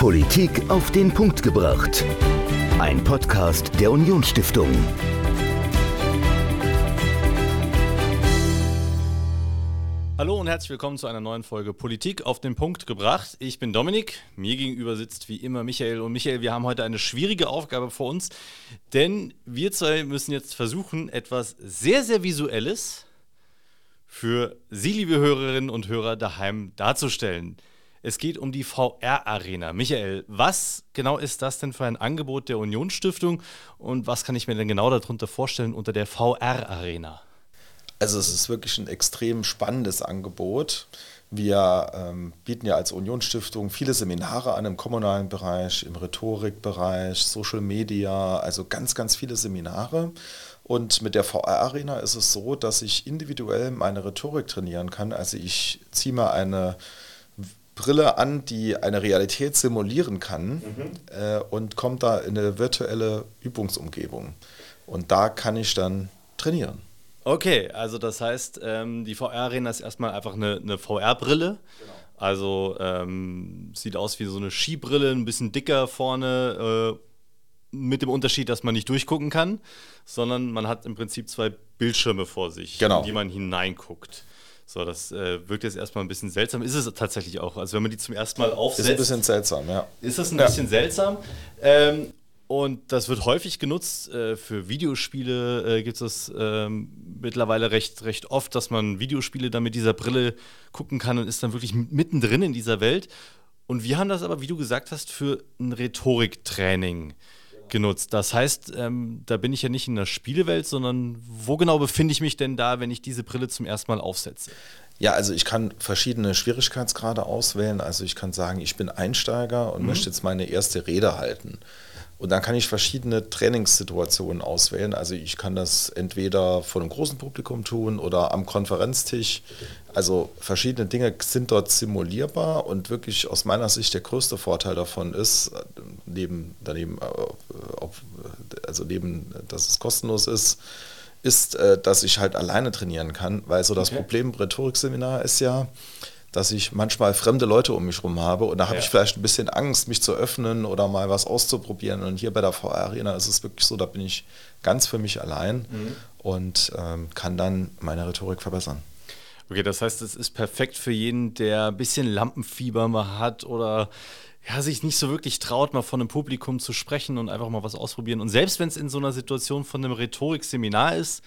Politik auf den Punkt gebracht. Ein Podcast der Unionsstiftung. Hallo und herzlich willkommen zu einer neuen Folge Politik auf den Punkt gebracht. Ich bin Dominik, mir gegenüber sitzt wie immer Michael. Und Michael, wir haben heute eine schwierige Aufgabe vor uns, denn wir zwei müssen jetzt versuchen, etwas sehr, sehr Visuelles für Sie, liebe Hörerinnen und Hörer, daheim darzustellen. Es geht um die VR-Arena. Michael, was genau ist das denn für ein Angebot der Unionsstiftung und was kann ich mir denn genau darunter vorstellen unter der VR-Arena? Also es ist wirklich ein extrem spannendes Angebot. Wir ähm, bieten ja als Unionsstiftung viele Seminare an im kommunalen Bereich, im Rhetorikbereich, Social Media, also ganz, ganz viele Seminare. Und mit der VR-Arena ist es so, dass ich individuell meine Rhetorik trainieren kann. Also ich ziehe mir eine Brille an, die eine Realität simulieren kann mhm. äh, und kommt da in eine virtuelle Übungsumgebung. Und da kann ich dann trainieren. Okay, also das heißt, ähm, die VR-Arena ist erstmal einfach eine, eine VR-Brille. Genau. Also ähm, sieht aus wie so eine Skibrille, ein bisschen dicker vorne. Äh, mit dem Unterschied, dass man nicht durchgucken kann, sondern man hat im Prinzip zwei Bildschirme vor sich, genau. in die man hineinguckt. So, das äh, wirkt jetzt erstmal ein bisschen seltsam. Ist es tatsächlich auch. Also wenn man die zum ersten Mal aufsetzt. Ist ein bisschen seltsam, ja. Ist es ein ja. bisschen seltsam. Ähm, und das wird häufig genutzt. Äh, für Videospiele äh, gibt es ähm, mittlerweile recht, recht oft, dass man Videospiele dann mit dieser Brille gucken kann und ist dann wirklich mittendrin in dieser Welt. Und wir haben das aber, wie du gesagt hast, für ein Rhetoriktraining genutzt. Das heißt, ähm, da bin ich ja nicht in der Spielewelt, sondern wo genau befinde ich mich denn da, wenn ich diese Brille zum ersten Mal aufsetze? Ja, also ich kann verschiedene Schwierigkeitsgrade auswählen. Also ich kann sagen, ich bin Einsteiger und mhm. möchte jetzt meine erste Rede halten. Und dann kann ich verschiedene Trainingssituationen auswählen. Also ich kann das entweder vor einem großen Publikum tun oder am Konferenztisch. Also verschiedene Dinge sind dort simulierbar und wirklich aus meiner Sicht der größte Vorteil davon ist, neben, daneben, äh, also neben, dass es kostenlos ist, ist, äh, dass ich halt alleine trainieren kann, weil so das okay. Problem im Rhetorikseminar ist ja, dass ich manchmal fremde Leute um mich herum habe und da habe ja. ich vielleicht ein bisschen Angst, mich zu öffnen oder mal was auszuprobieren. Und hier bei der VR Arena ist es wirklich so, da bin ich ganz für mich allein mhm. und ähm, kann dann meine Rhetorik verbessern. Okay, das heißt, es ist perfekt für jeden, der ein bisschen Lampenfieber mal hat oder ja, sich nicht so wirklich traut, mal von einem Publikum zu sprechen und einfach mal was ausprobieren. Und selbst wenn es in so einer Situation von einem Rhetorikseminar ist,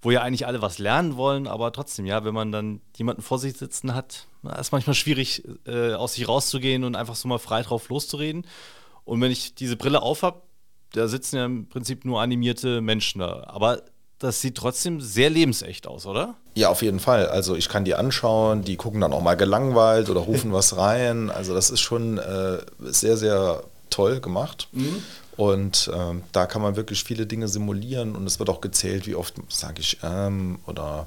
wo ja eigentlich alle was lernen wollen, aber trotzdem, ja, wenn man dann jemanden vor sich sitzen hat, ist manchmal schwierig, äh, aus sich rauszugehen und einfach so mal frei drauf loszureden. Und wenn ich diese Brille auf habe, da sitzen ja im Prinzip nur animierte Menschen da. Aber das sieht trotzdem sehr lebensecht aus, oder? Ja, auf jeden Fall. Also ich kann die anschauen, die gucken dann auch mal gelangweilt oder rufen was rein. Also das ist schon äh, sehr, sehr toll gemacht. Mhm. Und ähm, da kann man wirklich viele Dinge simulieren und es wird auch gezählt, wie oft sage ich ähm oder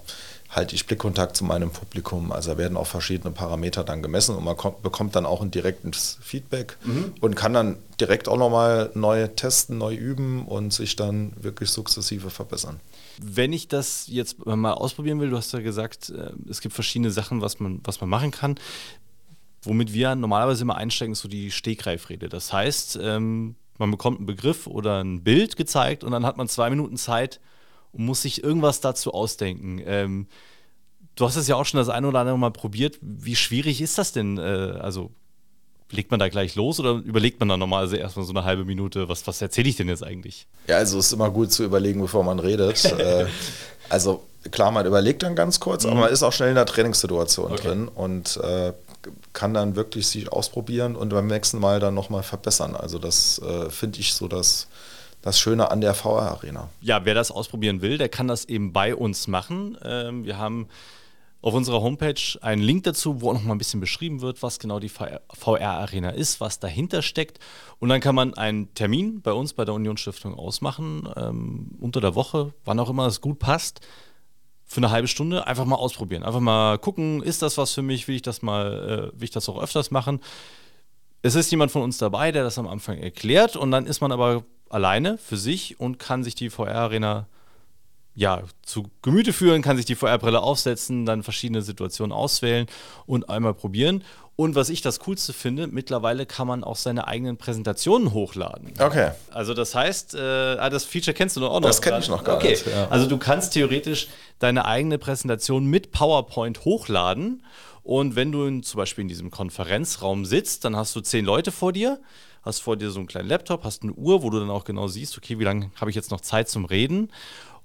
halte ich Blickkontakt zu meinem Publikum. Also da werden auch verschiedene Parameter dann gemessen und man kommt, bekommt dann auch ein direktes Feedback mhm. und kann dann direkt auch nochmal neu testen, neu üben und sich dann wirklich sukzessive verbessern. Wenn ich das jetzt mal ausprobieren will, du hast ja gesagt, äh, es gibt verschiedene Sachen, was man, was man machen kann. Womit wir normalerweise immer einsteigen, ist so die Stegreifrede. Das heißt, ähm, man bekommt einen Begriff oder ein Bild gezeigt und dann hat man zwei Minuten Zeit und muss sich irgendwas dazu ausdenken. Ähm, du hast es ja auch schon das eine oder andere Mal probiert. Wie schwierig ist das denn? Äh, also legt man da gleich los oder überlegt man dann normalerweise erstmal so eine halbe Minute, was, was erzähle ich denn jetzt eigentlich? Ja, also es ist immer gut zu überlegen, bevor man redet. äh, also klar, man überlegt dann ganz kurz, mhm. aber man ist auch schnell in der Trainingssituation okay. drin und äh, kann dann wirklich sich ausprobieren und beim nächsten Mal dann nochmal verbessern. Also das äh, finde ich so das, das Schöne an der VR-Arena. Ja, wer das ausprobieren will, der kann das eben bei uns machen. Ähm, wir haben auf unserer Homepage einen Link dazu, wo auch noch mal ein bisschen beschrieben wird, was genau die VR-Arena ist, was dahinter steckt. Und dann kann man einen Termin bei uns bei der Union Stiftung ausmachen, ähm, unter der Woche, wann auch immer es gut passt für eine halbe Stunde einfach mal ausprobieren. Einfach mal gucken, ist das was für mich, will ich das mal, äh, will ich das auch öfters machen. Es ist jemand von uns dabei, der das am Anfang erklärt und dann ist man aber alleine für sich und kann sich die VR-Arena ja, zu Gemüte führen, kann sich die VR-Brille aufsetzen, dann verschiedene Situationen auswählen und einmal probieren. Und was ich das Coolste finde, mittlerweile kann man auch seine eigenen Präsentationen hochladen. Okay. Also das heißt, äh, ah, das Feature kennst du noch auch noch. Das kenne ich noch gar okay. nicht. Ja. Also du kannst theoretisch deine eigene Präsentation mit PowerPoint hochladen. Und wenn du in, zum Beispiel in diesem Konferenzraum sitzt, dann hast du zehn Leute vor dir, hast vor dir so einen kleinen Laptop, hast eine Uhr, wo du dann auch genau siehst, okay, wie lange habe ich jetzt noch Zeit zum Reden.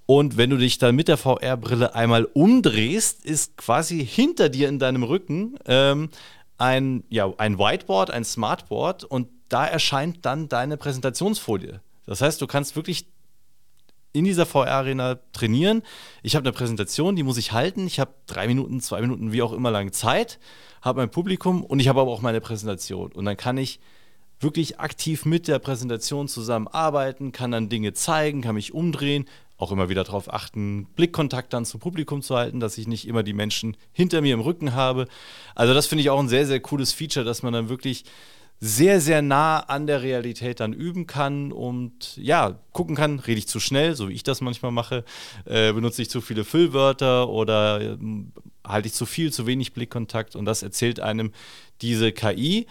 Und wenn du dich dann mit der VR-Brille einmal umdrehst, ist quasi hinter dir in deinem Rücken ähm, ein, ja, ein Whiteboard, ein Smartboard und da erscheint dann deine Präsentationsfolie. Das heißt, du kannst wirklich in dieser VR-Arena trainieren. Ich habe eine Präsentation, die muss ich halten. Ich habe drei Minuten, zwei Minuten, wie auch immer lang Zeit, habe mein Publikum und ich habe aber auch meine Präsentation. Und dann kann ich wirklich aktiv mit der Präsentation zusammenarbeiten, kann dann Dinge zeigen, kann mich umdrehen, auch immer wieder darauf achten, Blickkontakt dann zum Publikum zu halten, dass ich nicht immer die Menschen hinter mir im Rücken habe. Also das finde ich auch ein sehr, sehr cooles Feature, dass man dann wirklich sehr, sehr nah an der Realität dann üben kann und ja, gucken kann, rede ich zu schnell, so wie ich das manchmal mache, äh, benutze ich zu viele Füllwörter oder äh, halte ich zu viel, zu wenig Blickkontakt und das erzählt einem diese KI.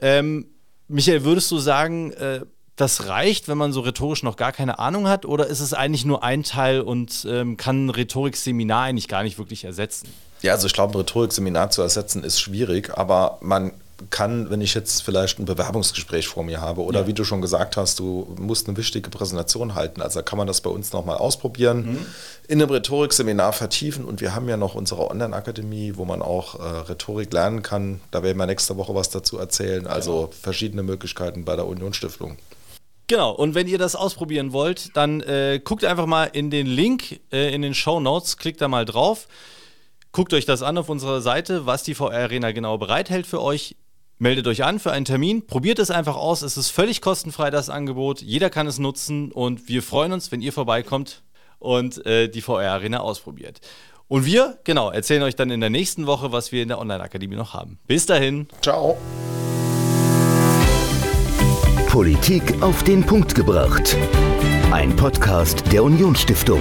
Ähm, Michael, würdest du sagen, äh, das reicht, wenn man so rhetorisch noch gar keine Ahnung hat, oder ist es eigentlich nur ein Teil und ähm, kann ein Rhetorikseminar eigentlich gar nicht wirklich ersetzen? Ja, also ich glaube, ein Rhetorikseminar zu ersetzen ist schwierig, aber man kann, wenn ich jetzt vielleicht ein Bewerbungsgespräch vor mir habe oder ja. wie du schon gesagt hast, du musst eine wichtige Präsentation halten. Also kann man das bei uns nochmal ausprobieren, mhm. in einem Rhetorikseminar vertiefen und wir haben ja noch unsere Online-Akademie, wo man auch äh, Rhetorik lernen kann. Da werden wir nächste Woche was dazu erzählen. Also ja. verschiedene Möglichkeiten bei der Unionsstiftung. Genau, und wenn ihr das ausprobieren wollt, dann äh, guckt einfach mal in den Link äh, in den Show Notes, klickt da mal drauf. Guckt euch das an auf unserer Seite, was die VR Arena genau bereithält für euch. Meldet euch an für einen Termin, probiert es einfach aus. Es ist völlig kostenfrei, das Angebot. Jeder kann es nutzen und wir freuen uns, wenn ihr vorbeikommt und äh, die VR Arena ausprobiert. Und wir, genau, erzählen euch dann in der nächsten Woche, was wir in der Online-Akademie noch haben. Bis dahin. Ciao. Politik auf den Punkt gebracht. Ein Podcast der Unionsstiftung.